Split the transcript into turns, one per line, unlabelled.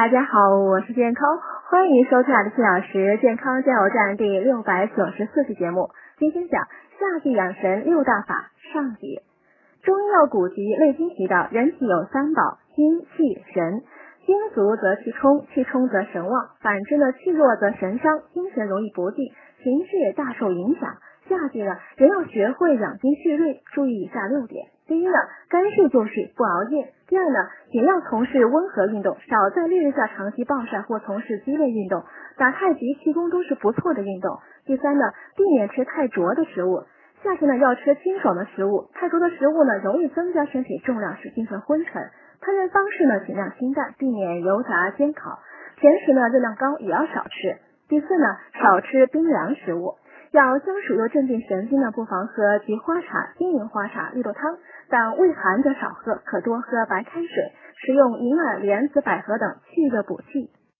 大家好，我是健康，欢迎收看二十四小时健康加油站第六百九十四期节目。今天讲夏季养神六大法上集。中医药古籍《内经》提到，人体有三宝：精、气、神。精足则气充，气充则神旺；反之呢，气弱则神伤，精神容易不济，情绪也大受影响。夏季呢，人要学会养精蓄锐，注意以下六点：第一呢，干睡就睡，不熬夜；第二呢，尽量从事温和运动，少在烈日下长期暴晒或从事激烈运动，打太极、气功都是不错的运动。第三呢，避免吃太浊的食物。夏天呢，要吃清爽的食物，太浊的食物呢，容易增加身体重量，使精神昏沉。烹饪方式呢，尽量清淡，避免油炸煎烤。甜食呢，热量高也要少吃。第四呢，少吃冰凉食物。要消暑又镇定神经的，不妨喝菊花茶、金银花茶、绿豆汤，但胃寒则少喝，可多喝白开水。食用银耳、莲子、百合等，去热补气。